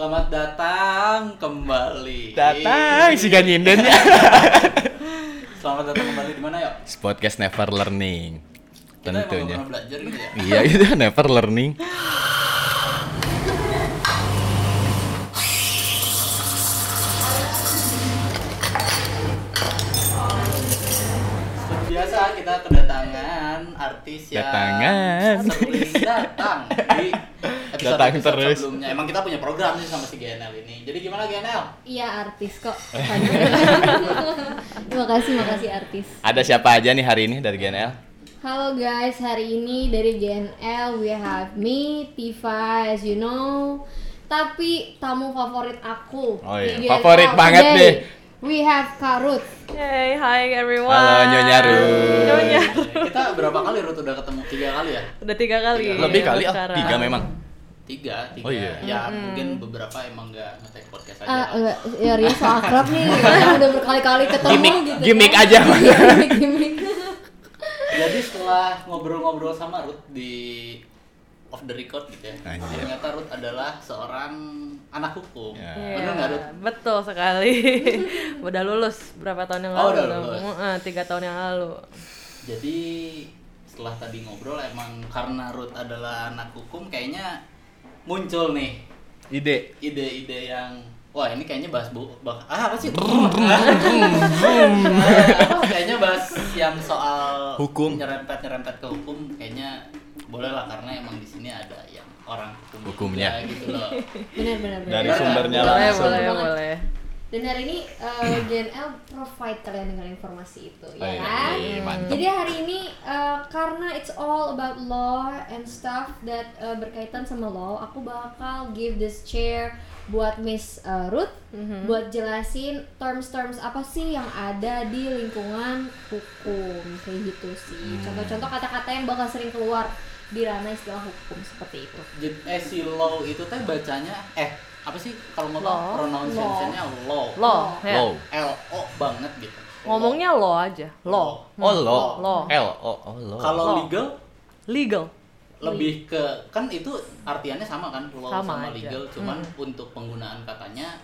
Selamat datang kembali. Datang si Ganyinden ya. Selamat datang kembali di mana yuk? Podcast Never Learning. Kita emang Tentunya. pernah belajar gitu ya. Iya itu Never Learning. Seperti biasa kita kedatangan artis yang Datangan. sering datang di episode, Datang episode terus. sebelumnya. Emang kita punya program nih sama si GNL ini. Jadi gimana GNL? Iya artis kok. Terima kasih, makasih artis. Ada siapa aja nih hari ini dari GNL? Halo guys, hari ini dari GNL we have me, Tifa, as you know. Tapi tamu favorit aku. Oh iya, favorit banget today, nih. We have Karut. Hey, hi everyone. Halo Nyonya Ruth. Nyonya. Kita berapa kali Ruth udah ketemu? Tiga kali ya? Udah tiga kali. Lebih kali ah, sekarang. tiga memang. Tiga, tiga. Oh iya. Ya mungkin beberapa emang nggak ngetek podcast aja. Ah, lah. enggak, ya Ria so akrab nih, Kita udah berkali-kali ketemu Gimik, gitu. gimik kan. aja. Iya, gimik, gimik. Jadi setelah ngobrol-ngobrol sama Ruth di off the record gitu ya, Anjir. ternyata Ruth adalah seorang anak hukum. Ya. Iya, Bener nggak Ruth? betul sekali. udah lulus berapa tahun yang Oh, lalu? udah lulus. Tiga tahun yang lalu. Jadi setelah tadi ngobrol emang karena Ruth adalah anak hukum, kayaknya muncul nih Ide. ide-ide yang wah ini kayaknya bahas bu bah, ah apa sih kayaknya bahas yang soal Hukum. nyerempet nyerempet ke hukum kayaknya boleh lah karena emang di sini ada yang orang hukum Hukumnya. juga gitu loh Benar, benar. Dari sumbernya. Boleh, langsung. boleh, boleh. Dan hari ini uh, GNL provide kalian dengan informasi itu, ya Iya, kan? iya, mantap. Jadi hari ini uh, karena it's all about law and stuff that uh, berkaitan sama law, aku bakal give this chair buat Miss uh, Ruth buat jelasin terms-terms apa sih yang ada di lingkungan hukum kayak gitu sih. Hmm. Contoh-contoh kata-kata yang bakal sering keluar di ranah istilah hukum seperti itu. Jadi, eh si law itu teh bacanya eh apa sih kalau ngomong Law. pronunciation-nya law. Lo, ya. Low. L O banget gitu. Ngomongnya lo aja. Lo. Oh lo. Lo. L O oh lo. Kalau Law. legal Legal. lebih ke kan itu artiannya sama kan law Sama sama, aja. legal cuman untuk penggunaan katanya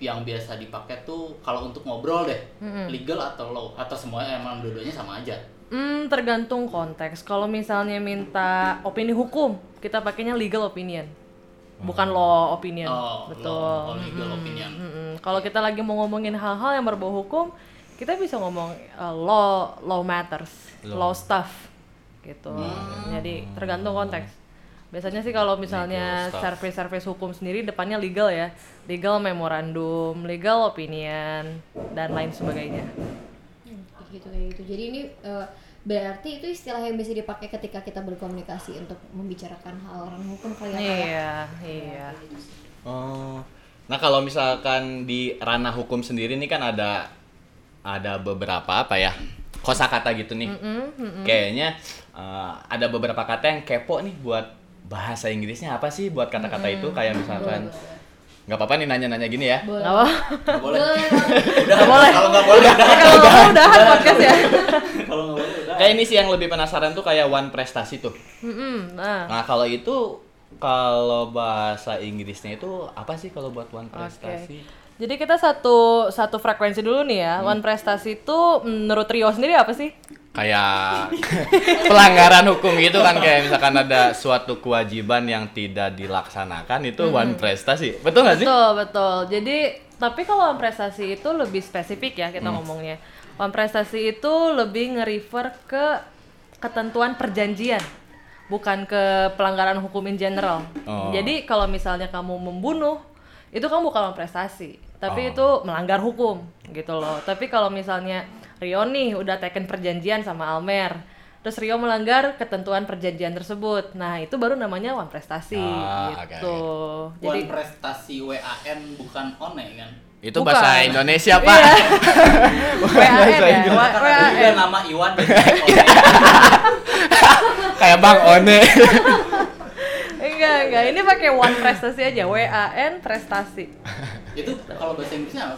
yang biasa dipakai tuh kalau untuk ngobrol deh legal atau law atau semuanya emang dua-duanya sama aja Hmm, tergantung konteks. Kalau misalnya minta opini hukum, kita pakainya legal opinion. Bukan law opinion. oh Betul. law, oh, legal opinion Mm-mm. Kalau kita lagi mau ngomongin hal-hal yang berbau hukum, kita bisa ngomong uh, law law matters, law, stuff gitu. Jadi tergantung konteks. Biasanya sih kalau misalnya service-service hukum sendiri depannya legal ya, legal memorandum, legal opinion dan lain sebagainya. Hmm, gitu kayak gitu. Jadi ini eh, berarti itu istilah yang bisa dipakai ketika kita berkomunikasi untuk membicarakan hal orang hukum kali ya. Ya? Iya, iya. Oh. Nah kalau misalkan di ranah hukum sendiri ini kan ada ada beberapa apa ya kosakata gitu nih. Kayaknya eh, ada beberapa kata yang kepo nih buat bahasa Inggrisnya apa sih buat kata-kata itu kayak misalkan nggak apa-apa nih nanya-nanya gini ya. Boleh. Nggak apa? nggak boleh Boleh. udah boleh. kalau nggak boleh udah Kalau udahan podcast ya. kalau nggak boleh udah Kayak ini sih yang lebih penasaran tuh kayak one prestasi tuh. Mm-mm, Nah, Nah kalau itu kalau bahasa Inggrisnya itu apa sih kalau buat one prestasi? Jadi kita satu satu frekuensi dulu nih ya. One prestasi itu menurut Rio sendiri apa sih? Kayak pelanggaran hukum gitu kan kayak misalkan ada suatu kewajiban yang tidak dilaksanakan itu one prestasi. Betul nggak sih? Betul, betul. Jadi tapi kalau one prestasi itu lebih spesifik ya kita ngomongnya. One prestasi itu lebih nge-refer ke ketentuan perjanjian, bukan ke pelanggaran hukum in general. Oh. Jadi kalau misalnya kamu membunuh, itu kamu bukan prestasi, tapi Oh. itu melanggar hukum gitu loh. Tapi kalau misalnya Rio nih udah teken perjanjian sama Almer, terus Rio melanggar ketentuan perjanjian tersebut, nah itu baru namanya one prestasi Ah, oke, gitu. One prestasi WAN bukan one kan Itu Bukan. bahasa Indonesia, Pak. Iya. Bukan WAN bahasa ya, Inggris. Wa- kan ada juga WAN. nama Iwan one. Kayak Bang One. Enggak, enggak. Ini pakai one prestasi aja. W A N prestasi. itu kalau bahasa Inggrisnya apa?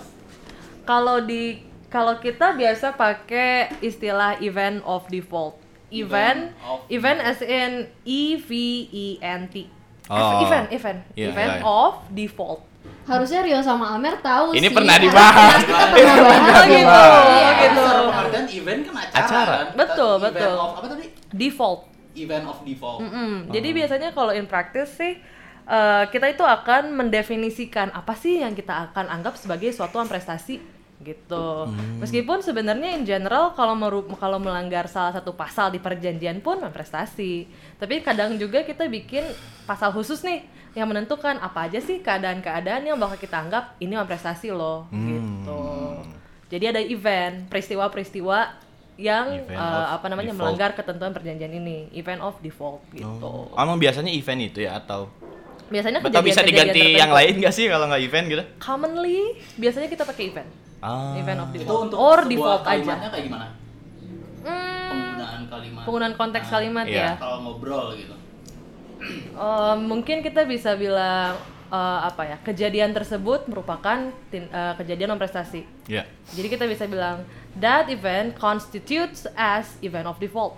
Kalau di kalau kita biasa pakai istilah event of default. Event, Event of- event as in E V E N T. Oh. event event Iya, event iya. of default Harusnya Rio sama Amer tahu Ini sih. pernah dibahas. Pernah bahas. Oh, gitu. Iya. Oh, gitu. Pengertian event kan acara, Acara. kan? Betul, event betul. of apa tadi default event of default Mm-mm. Jadi biasanya kalau in practice sih eh, kita itu akan mendefinisikan apa sih yang kita akan anggap sebagai suatu prestasi gitu. Meskipun sebenarnya in general kalau meru- kalau melanggar salah satu pasal di perjanjian pun prestasi. Tapi kadang juga kita bikin pasal khusus nih yang menentukan apa aja sih keadaan-keadaan yang bakal kita anggap ini prestasi loh gitu. Jadi ada event, peristiwa-peristiwa yang Event of apa namanya default. melanggar ketentuan perjanjian ini, event of default gitu. Oh. Emang biasanya event itu ya atau Biasanya atau bisa diganti tertentu. yang lain gak sih kalau nggak event gitu? Commonly biasanya kita pakai event. Ah. Event of itu default untuk or default aja. kalimatnya kayak gimana Hmm, penggunaan kalimat penggunaan konteks Nah, kalimat iya. ya. kalau ngobrol gitu Eh, mungkin kita bisa bilang eh, apa ya kejadian tersebut merupakan tin- eh, kejadian non prestasi. Ya. Jadi kita bisa bilang that event constitutes as event of default.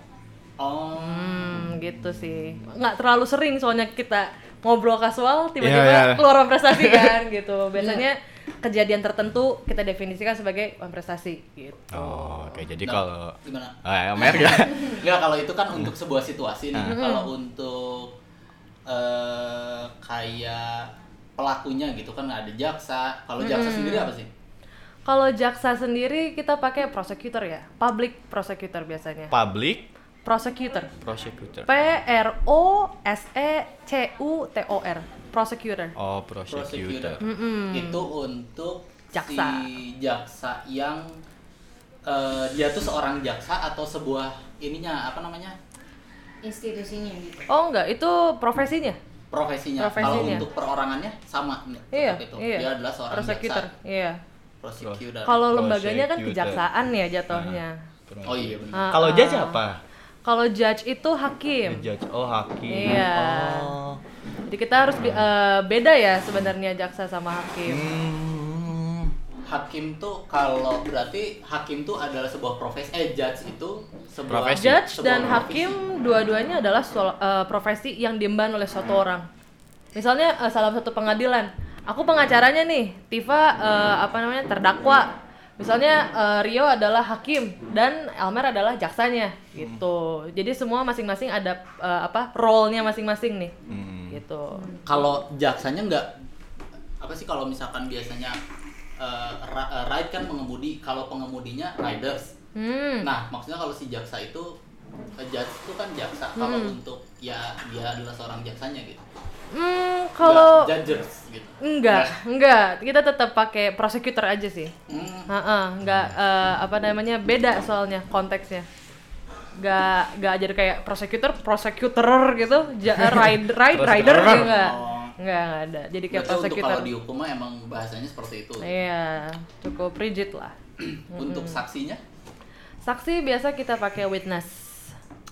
oh Hmm, gitu sih. Nggak terlalu sering soalnya kita ngobrol kasual tiba-tiba Iya, iya. keluar prestasi kan gitu. Biasanya kejadian tertentu kita definisikan sebagai prestasi gitu. Oh, oke. Jadi Nah, kalau gimana eh Omer ya. Enggak, kalau itu kan untuk sebuah situasi nih. Hmm. Kalau untuk eh kayak pelakunya gitu kan ada jaksa. Kalau jaksa Hmm. sendiri apa sih? Kalau jaksa sendiri kita pakai prosecutor ya, public prosecutor biasanya. Public Prosecutor. prosecutor. P R O S E C U T O R. Prosecutor. Oh, prosecutor. Itu untuk Jaksa. si jaksa yang eh, dia tuh seorang jaksa atau sebuah ininya apa namanya? Institusinya gitu. Oh enggak, itu profesinya. profesinya. Kalau Profesinya. untuk perorangannya sama? Iya, itu. iya. Dia adalah seorang Prosecutor. jaksa. Iya. Prosecutor. Kalau lembaganya kan kejaksaan ya jatuhnya. Oh iya benar. Ah, Kalau ah. judge apa? Kalau judge itu hakim. Judge. Oh, hakim. Iya. Oh. Jadi kita harus eh, beda ya sebenarnya jaksa sama hakim. Hmm. Hakim tuh kalau berarti hakim tuh adalah sebuah profesi eh judge itu sebuah Profesi. Judge sebuah dan profesi. hakim dua-duanya adalah sual- eh, profesi yang diemban oleh suatu orang. Misalnya eh, salah satu pengadilan, aku pengacaranya nih, Tifa eh, apa namanya terdakwa. Misalnya eh, Rio adalah hakim dan Elmer adalah jaksanya gitu. Jadi semua masing-masing ada eh, apa role-nya masing-masing nih. Hmm. Gitu. Kalau jaksanya nggak apa sih kalau misalkan biasanya eh, ride kan pengemudi, kalau pengemudinya riders. Hmm. Nah, maksudnya kalau si jaksa itu eh, judge itu kan jaksa. Kalau untuk ya dia adalah seorang jaksanya gitu. Hmm, kalau judges gitu. enggak, enggak, kita tetap pakai prosecutor aja sih. Hmm. Heeh, nggak eh, apa namanya beda soalnya konteksnya. Nggak nggak jadi kayak prosecutor, prosecutor gitu, ja, ride ride rider gitu enggak. Oh. Enggak, enggak ada. Jadi kayak Berarti untuk prosecutor. kalau dihukum mah emang bahasanya seperti itu. Iya, cukup rigid lah. Untuk saksinya Saksi biasa kita pakai witness.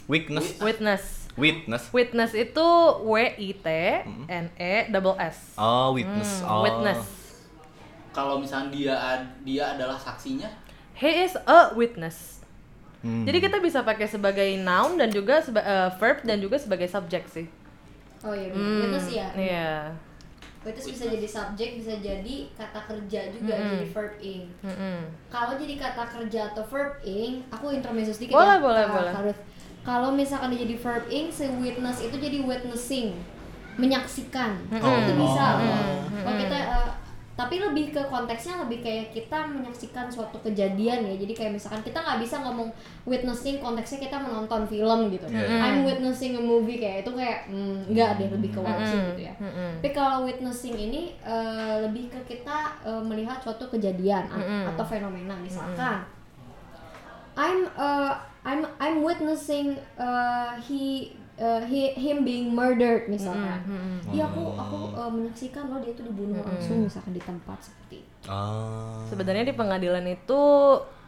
Weakness. Witness. Witness. Witness itu W I T N E double S. Oh, witness. Hmm, oh. Witness. kalau misalnya dia dia adalah saksinya He is a witness. Hmm. Jadi kita bisa pakai sebagai noun dan juga seba- eh, verb dan juga sebagai subjek sih. Oh iya, Hmm, witness ya. Iya. Witness bisa jadi subjek, bisa jadi kata kerja juga Mm-mm. jadi verb ing. Mm-mm. Kalau jadi kata kerja atau verb ing, aku intermezzo sedikit Boleh, ya. boleh, Kak boleh. Karut. Kalau misalkan dia jadi verb ing, si witness itu jadi witnessing, menyaksikan. Mm-mm. Itu bisa. Oh. loh. Tapi lebih ke konteksnya lebih kayak kita menyaksikan suatu kejadian ya jadi kayak misalkan kita nggak bisa ngomong witnessing konteksnya kita menonton film gitu Iya. I'm witnessing a movie kayak itu kayak mm, nggak deh lebih ke watching Mm-mm. gitu ya Mm-mm. tapi kalau witnessing ini eh, lebih ke kita eh, melihat suatu kejadian a- Mm-mm. atau fenomena misalkan I'm uh, I'm I'm witnessing uh, he uh, he him being murdered misalkan. Mm-mm. Iya aku aku uh, menyaksikan loh dia itu dibunuh langsung misalkan di tempat seperti itu. Ah. Sebenarnya di pengadilan itu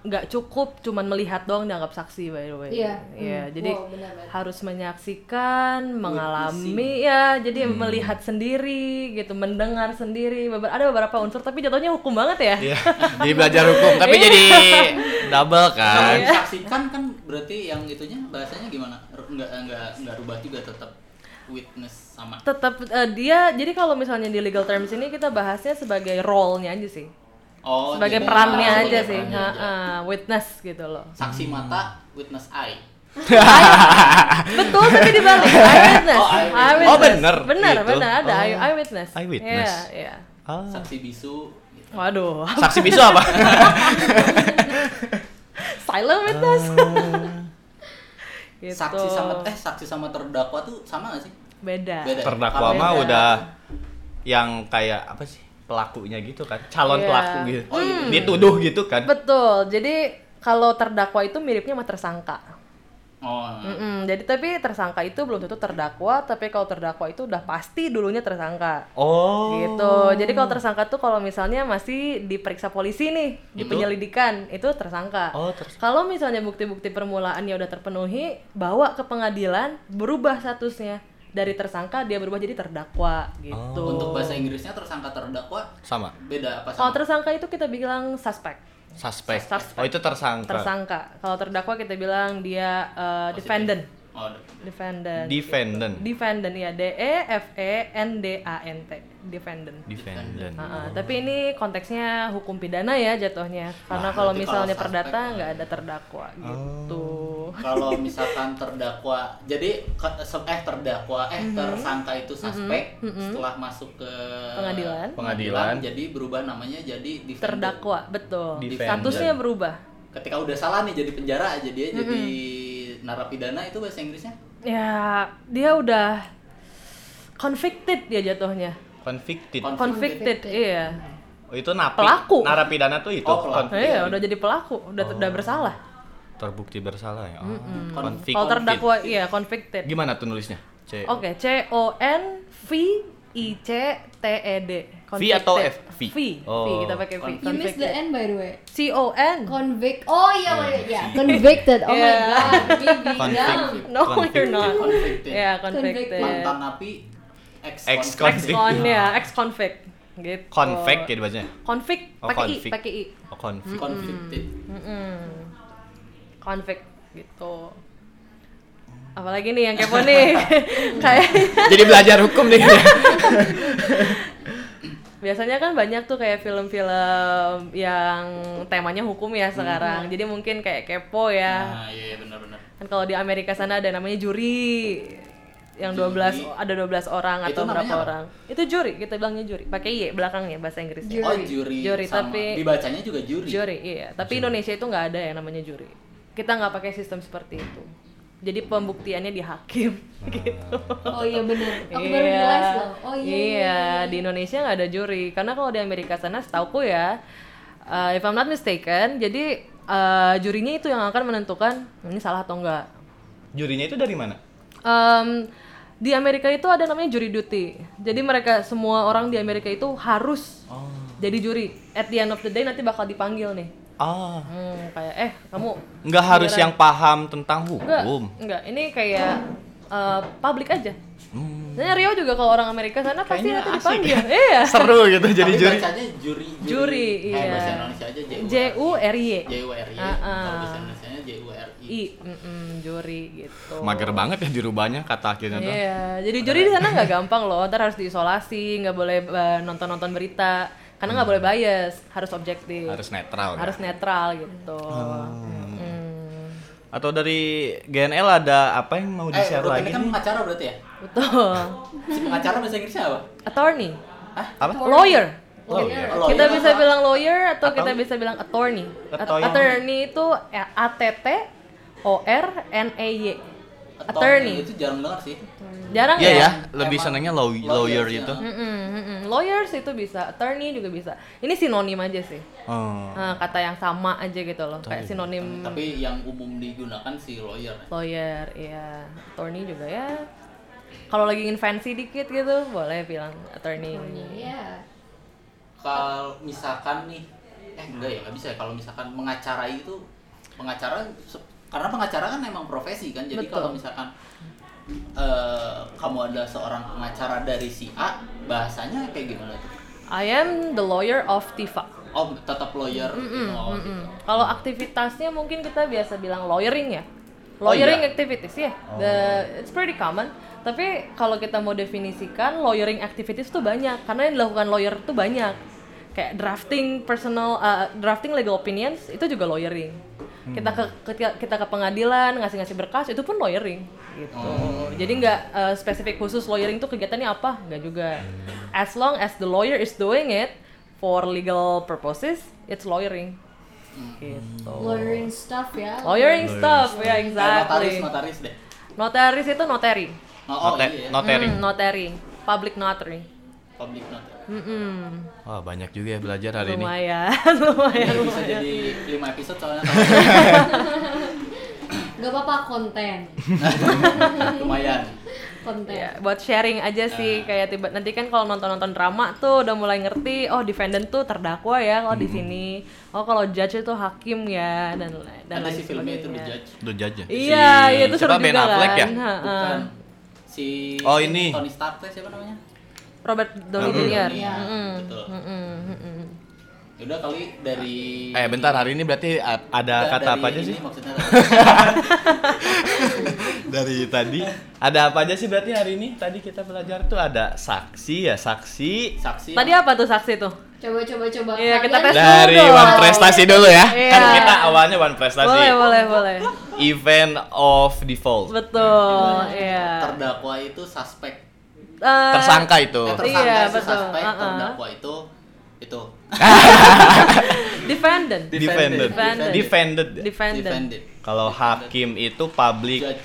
nggak cukup cuman melihat doang dianggap saksi by the way. Iya. Iya, Hmm. jadi Wow, benar, benar. harus menyaksikan, mengalami ya, jadi Hmm. melihat sendiri gitu, mendengar sendiri. Beber- ada beberapa unsur tapi jatuhnya hukum banget ya. Iya. Jadi belajar hukum, tapi jadi double kalau kan. disaksikan kan berarti yang itunya bahasanya gimana R- nggak nggak nggak rubah juga tetap witness sama tetap eh, dia jadi kalau misalnya di legal terms ini kita bahasnya sebagai role-nya aja sih oh sebagai jadi- perannya oh, aja sebagai sih perannya Ha, aja. ha, witness gitu loh saksi mata witness eye betul tapi dibalik eyewitness Oh, eyewitness. eyewitness Oh, bener bener gitu. bener ada Oh. eye- eyewitness Eyewitness. Iya, iya. Ah. saksi bisu gitu. waduh Saksi bisu apa? silent witness gitu. saksi sama eh saksi sama terdakwa tuh sama gak sih beda beda ya? Terdakwa mah udah yang kayak apa sih? Pelakunya gitu kan. Calon Iya. pelaku gitu. Oh, iya. Dituduh gitu kan. betul jadi kalau terdakwa itu miripnya sama tersangka oh Mm-mm, jadi tapi tersangka itu belum tentu terdakwa tapi kalau terdakwa itu udah pasti dulunya tersangka Oh. gitu jadi kalau tersangka tuh kalau misalnya masih diperiksa polisi nih di Itu? penyelidikan itu tersangka Oh, terus. kalau misalnya bukti-bukti permulaannya udah terpenuhi bawa ke pengadilan berubah statusnya dari tersangka dia berubah jadi terdakwa gitu. Untuk bahasa Inggrisnya tersangka terdakwa Sama. beda apa kalau sama? tersangka itu kita bilang suspek. Suspek. Suspek. Oh, itu tersangka. tersangka. Kalau terdakwa kita bilang dia uh, defendant. Oh defendant. Defendant. defendant. Ya. D E F E N D A N T defendant. Defendant. Ah, ah. tapi ini konteksnya hukum pidana ya jatuhnya. Karena kalau berarti misalnya kalau perdata nggak ada terdakwa gitu kalau misalkan terdakwa jadi eh terdakwa eh Mhm. tersangka itu suspek setelah masuk ke Pengadilan. Pengadilan. jadi berubah namanya jadi defendant. terdakwa betul Defendant. statusnya berubah ketika udah salah nih jadi penjara aja dia jadi narapidana itu bahasa Inggrisnya ya dia udah convicted dia jatuhnya Convicted. Con- convicted iya Oh, itu napi. Pelaku. Narapidana tuh itu. Oh, pelaku. Iya udah jadi pelaku udah udah bersalah terbukti bersalah ya. Oh. Convicted. kalau terdakwa iya convicted Gimana tuh nulisnya? C. Oke, C O N V I C T E D. V atau F? V. V. V. Oh. Kita pakai V. You missed the N by the way. C O N. Convict. Oh iya, iya, iya. Convicted. Oh my Yeah. god. Bibi. Convict. No, you're not. Convicted. Ya, convicted. mantan napi ex convict. Ex con ya, ex convict. Gitu. Convict gitu bacanya. Convict Oh, pakai I, convict. pakai I. Oh, convict. convicted Mm-mm. Convict gitu. Apalagi nih yang kepo nih. Kayak Jadi belajar hukum nih. biasanya kan banyak tuh kayak film-film yang temanya hukum ya sekarang. Jadi mungkin kayak kepo ya. nah iya iya, benar-benar Kan kalau di Amerika sana ada namanya juri yang 12 Juri. ada 12 orang Itu atau berapa apa? orang. Itu juri, kita bilangnya juri. Pakai Y belakangnya bahasa Inggrisnya. oh juri, Juri, sama tapi- dibacanya juga juri Juri, iya. Tapi Indonesia itu nggak ada yang namanya juri. Kita nggak pakai sistem seperti itu. Jadi pembuktiannya di hakim gitu. Oh iya benar. Aku baru realize loh. Oh iya. Iya, di Indonesia nggak ada juri. Karena kalau di Amerika sana setauku ya, uh, if I'm not mistaken, jadi uh, jurinya itu yang akan menentukan ini salah atau enggak. Jurinya itu dari mana? Em, di Amerika itu ada namanya jury duty. Jadi mereka semua orang di Amerika itu harus Oh. jadi juri. At the end of the day nanti bakal dipanggil nih. Ah, Hmm, kayak eh kamu nggak harus yang paham tentang enggak hukum. enggak ini kayak uh, publik aja. Hmm. Nah, Rio juga kalau orang Amerika sana pasti nanti dipanggil. ya. Iya. Seru gitu jadi Tapi juri. bacanya juri Juri, Kayak iya. bahasa Indonesia aja J U R Y. J U R Y kalau bahasa Indonesia nya J U R I I, mm-mm, juri gitu. Mager banget ya dirubahnya kata akhirnya tuh. Iya, jadi juri di sana nggak gampang loh. Ntar harus diisolasi, nggak boleh eh, nonton-nonton berita, karena nggak boleh bias, harus objektif, Harus netral. ya? harus netral gitu. Mm, Atau dari GNL ada apa yang mau eh di-share Ruth lagi ini kan pengacara berarti ya betul. si pengacara bahasa Inggrisnya apa Attorney, Apa? lawyer. Lawyer. Oh, Kita lawyer bisa apa? bilang lawyer atau, Atau- kita bisa bilang attorney. Attorney itu A T T O R N E Y. Attorney Attorney. itu jarang dengar sih Jarang Iya ya? ya, lebih Emang senangnya law- lawyer lawyer itu. Mm-mm, mm-mm. Lawyers itu bisa, attorney juga bisa. Ini sinonim aja sih. Oh. Nah, kata yang sama aja gitu loh, kayak sinonim tapi yang umum digunakan si lawyer lawyer, iya. Attorney juga ya. Kalau lagi ingin fancy dikit gitu, boleh bilang attorney. Iya. kalau misalkan nih eh enggak ya nggak bisa ya kalau misalkan mengacarai itu pengacara karena pengacara kan emang profesi kan jadi Betul. kalau misalkan eh, kamu ada seorang pengacara dari si A bahasanya kayak gimana tuh I am the lawyer of Tifa. oh tetap lawyer gitu. oh, gitu. Mm. Kalau aktivitasnya mungkin kita biasa bilang lawyering ya. lawyering iya? activities ya the it's pretty common tapi kalau kita mau definisikan lawyering activities tuh banyak karena yang dilakukan lawyer tuh banyak kayak drafting personal uh, drafting legal opinions itu juga lawyering kita ke ketika kita ke pengadilan ngasih-ngasih berkas itu pun lawyering gitu. Jadi nggak uh, spesifik khusus lawyering tuh kegiatannya apa? Nggak juga. As long as the lawyer is doing it for legal purposes it's lawyering. Gitu. Lawyering stuff ya. Lawyering stuff ya Kayak exactly. Notaris notaris deh. Notaris itu notary. Oh, oh Note- iya. ya. notary. Hmm, notary. Public notary. Public Mm-mm. Wah, banyak juga ya belajar hari ini. lumayan lumayan bisa lumayan jadi 5 episode soalnya Gak apa-apa konten lumayan konten Ya, buat sharing aja sih kayak tiba nanti kan kalau nonton-nonton drama tuh udah mulai ngerti oh defendant tuh terdakwa ya kalau di sini oh kalau judge itu hakim ya dan dan ada lain si filmnya itu The. Judge Udah judge ya? Iya, Si- iya, itu seru juga Ben Affleck ya? kan. Ha-ha. bukan si Oh, ini. Tony Stark siapa namanya Robert Downey Hmm. Jr. Iya, Mm-mm. betul. Yaudah kali dari Eh, bentar hari ini berarti ada Nggak, kata apa aja ini sih? maksudnya Dari tadi. Ada apa aja sih berarti hari ini? Tadi kita belajar tuh ada saksi ya, saksi. saksi Tadi apa tuh saksi tuh? coba coba coba Iya, kita tes Dari dulu one prestasi dulu ya. Iya. Kan kita awalnya one prestasi. Boleh, boleh, boleh. Event of default. Betul, iya. terdakwa itu suspek Eh, Tersangka itu. eh, tersangka Iya, itu betul. suspek Uh-uh. terdakwa itu itu defendant. Defended. Defended. Defended. Defendant. defended Kalau hakim itu public. judge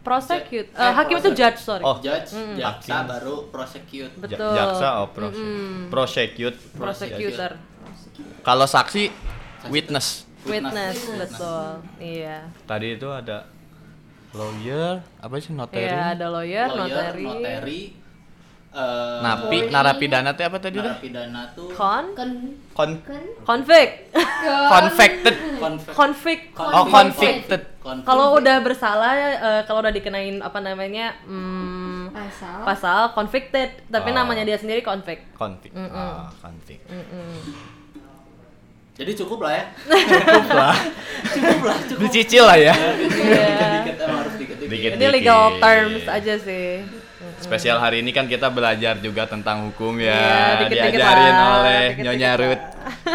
Prosecute. Eh, Eh, hakim itu proses. judge, sorry. Oh. judge jaksa Hakim. baru prosecute Betul. Jaksa oh prose- Mm-mm. prosecute. Prosecutor. Kalau saksi witness. Witness, Witness. betul. Iya. Tadi itu ada lawyer, apa sih notary? Iya, ada lawyer, lawyer notary, notary eh, Napi, narapidana itu apa tadi narapidana tuh kan Con kan convict. convicted. convict convict. Oh, convicted. Convict. Kalau udah bersalah, eh, kalau udah dikenain apa namanya, hmm, pasal pasal convicted, tapi Oh. namanya dia sendiri convict. Convict. Ah, convict. jadi cukup lah ya Cukup lah. cukup lah cukup Dicicil lah ya. dikit-dikit emang harus dikit-dikit Dikit. Ini legal terms aja sih. Spesial hari ini kan kita belajar juga tentang hukum Iya, ya, dikit-dikit diajarin lah, oleh dikit-dikit Nyonya lah. Ruth.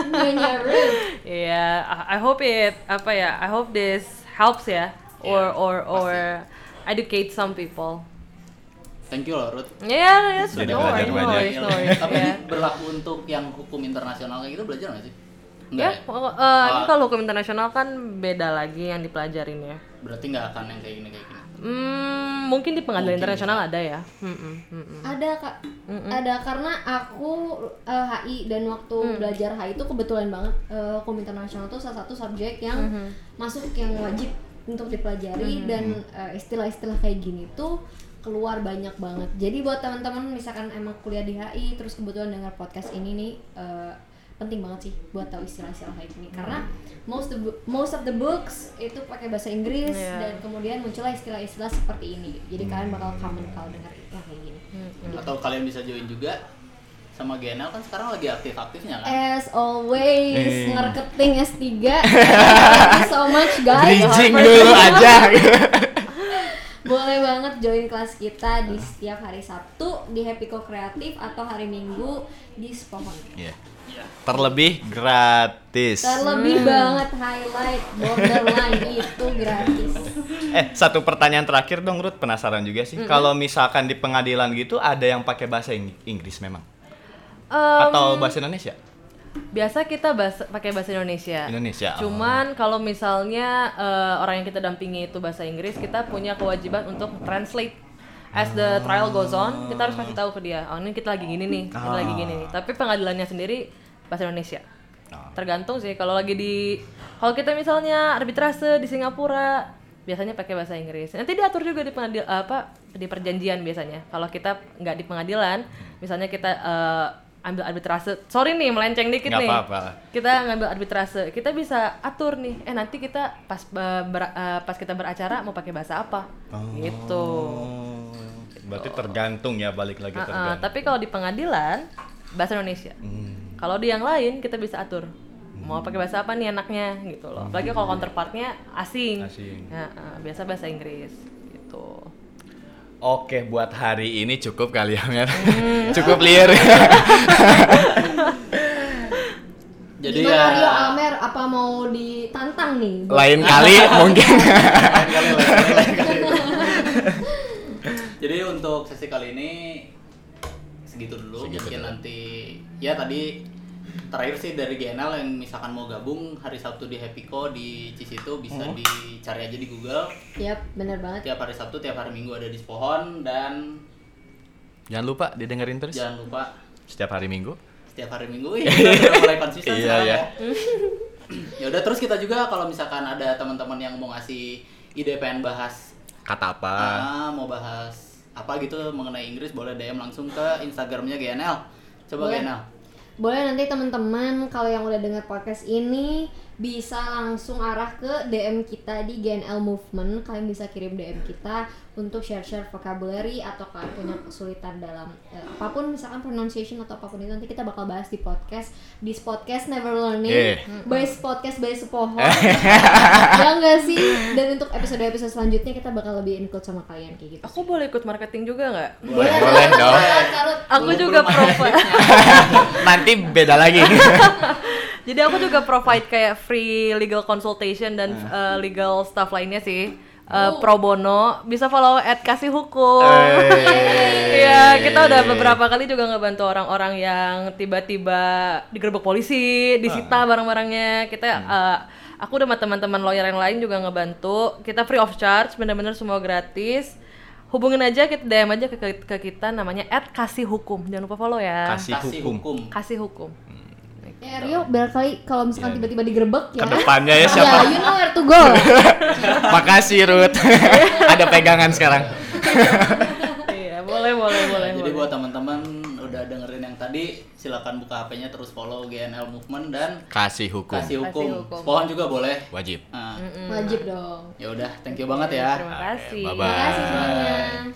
Nyonya Ruth. Iya, I- I hope it apa ya? I hope this helps ya, or Iya, or or educate some people. thank you loh Ruth Ya, ya, Jadi no belajar worries, no banyak. worries, no worries. tapi ya. ini berlaku untuk yang hukum internasional kayak gitu belajar nggak sih Ya, Enggak ya? ini Ah. kalau hukum internasional kan beda lagi yang dipelajarin ya. berarti nggak akan yang kayak gini kayak gini Hmm, mungkin di pengadilan Mungkin. internasional ada ya. Mm-mm, mm-mm. ada kak. Ada karena aku eh, HI dan waktu belajar HI itu kebetulan banget eh, hukum internasional itu salah satu subjek yang masuk yang wajib untuk dipelajari dan eh, istilah-istilah kayak gini tuh keluar banyak banget. Jadi buat teman-teman misalkan emang kuliah di HI terus kebetulan dengar podcast ini nih eh, penting banget sih buat tahu istilah-istilah kayak gini. Karena most the bu- most of the books itu pakai bahasa Inggris Iya. dan kemudian muncullah istilah-istilah seperti ini. Jadi kalian bakal common kalau dengar yang kayak gini. Atau kalian bisa join juga sama GNL kan sekarang lagi aktif-aktifnya kan? As always, Eh. marketing S3 Thank you so much guys. Bridging dulu aja. Boleh banget join kelas kita di setiap hari Sabtu Di Happy Co Kreatif Atau hari Minggu di Spohon Iya. Iya. Terlebih gratis. Terlebih banget highlight borderline itu gratis Eh, satu pertanyaan terakhir dong Ruth, penasaran juga sih. Kalau misalkan di pengadilan gitu ada yang pakai bahasa Ing- Inggris memang Em, atau bahasa Indonesia? Biasa kita bahasa pakai bahasa Indonesia. Indonesia. oh. Cuman kalau misalnya eh, orang yang kita dampingi itu bahasa Inggris, kita punya kewajiban untuk translate. As the trial goes on, kita harus kasih tahu ke dia. Oh ini kita lagi gini nih, kita lagi gini nih. Tapi pengadilannya sendiri bahasa Indonesia. Ah. Tergantung sih. Kalau lagi di, kalau kita misalnya arbitrase di Singapura, biasanya pakai bahasa Inggris. Nanti diatur juga di pengadil apa di perjanjian biasanya. Kalau kita nggak di pengadilan, misalnya kita eh, ambil arbitrase. Sorry nih melenceng dikit Nggak nih. apa-apa. kita ngambil arbitrase. Kita bisa atur nih. Eh nanti kita pas eh, ber- eh, pas kita beracara mau pakai bahasa apa? Gitu. Oh, berarti tergantung ya balik lagi Ah, ah, tergantung. tapi kalau di pengadilan bahasa Indonesia. Hmm. kalau di yang lain kita bisa atur. Mau pakai bahasa apa nih enaknya? Gitu loh. Apalagi kalau counterpartnya asing, Asing. Eh, biasa bahasa Inggris. Gitu Oke, buat hari ini cukup kali ya, Mer. cukup liar. Jadi Gimana ya Rio Almer apa mau ditantang nih? Lain kali mungkin. lain kali, lain kali, lain kali. Jadi untuk sesi kali ini segitu dulu. Segitu Mungkin dulu. nanti ya tadi terakhir sih dari GNL yang misalkan mau gabung hari Sabtu di Happyco di Cisitu bisa Hmm. dicari aja di Google. Yap, bener banget. Tiap hari Sabtu, tiap hari Minggu ada di Spohon dan Jangan lupa didengerin terus jangan lupa setiap hari Minggu. setiap hari Minggu ya udah mulai konsisten Iya, sekarang iya. ya. ya udah terus kita juga kalau misalkan ada teman-teman yang mau ngasih ide pengen bahas Kata apa? ah, mau bahas apa gitu mengenai Inggris boleh DM langsung ke Instagramnya GNL. Coba Boleh. GNL. Boleh nanti teman-teman kalau yang udah dengar podcast ini bisa langsung arah ke DM kita di GNL Movement. Kalian bisa kirim DM kita untuk share-share vocabulary atau kalian punya kesulitan dalam eh, apa pun misalkan pronunciation atau apa pun itu nanti kita bakal bahas di podcast di podcast Never Learning Yeah. by podcast by Supoho ya enggak sih dan untuk episode-episode selanjutnya kita bakal lebih include sama kalian kayak gitu aku boleh ikut marketing juga nggak Boleh, boleh dong. Aku juga provide Nanti beda lagi. Jadi aku juga provide kayak free legal consultation dan uh, legal stuff lainnya sih. Uh, pro bono bisa follow at kasih hukum. Eh. Iya, kita udah beberapa kali juga ngebantu orang-orang yang tiba-tiba digerebek polisi, disita barang-barangnya. Kita uh, aku udah sama teman-teman lawyer yang lain juga ngebantu. Kita free of charge, bener-bener semua gratis. Hubungin aja kita DM aja ke, ke, ke kita namanya at kasih hukum. Jangan lupa follow ya. Kasih Kasih hukum. hukum. Kasih hukum. Ya Rio, barangkali kalau misalkan tiba-tiba digerebek ya. Ke depannya ya Ya, siapa? you know where to go. Makasih Ruth. Ada pegangan sekarang. Iya, boleh, boleh, boleh. Jadi boleh. buat teman-teman udah dengerin yang tadi silakan buka HP-nya terus follow GNL Movement dan Kasih hukum. kasih hukum. Kasih hukum. Pohon juga boleh. Wajib. Nah, Wajib dong. ya udah, thank you banget ya. Terima kasih. bye-bye. Terima kasih semuanya.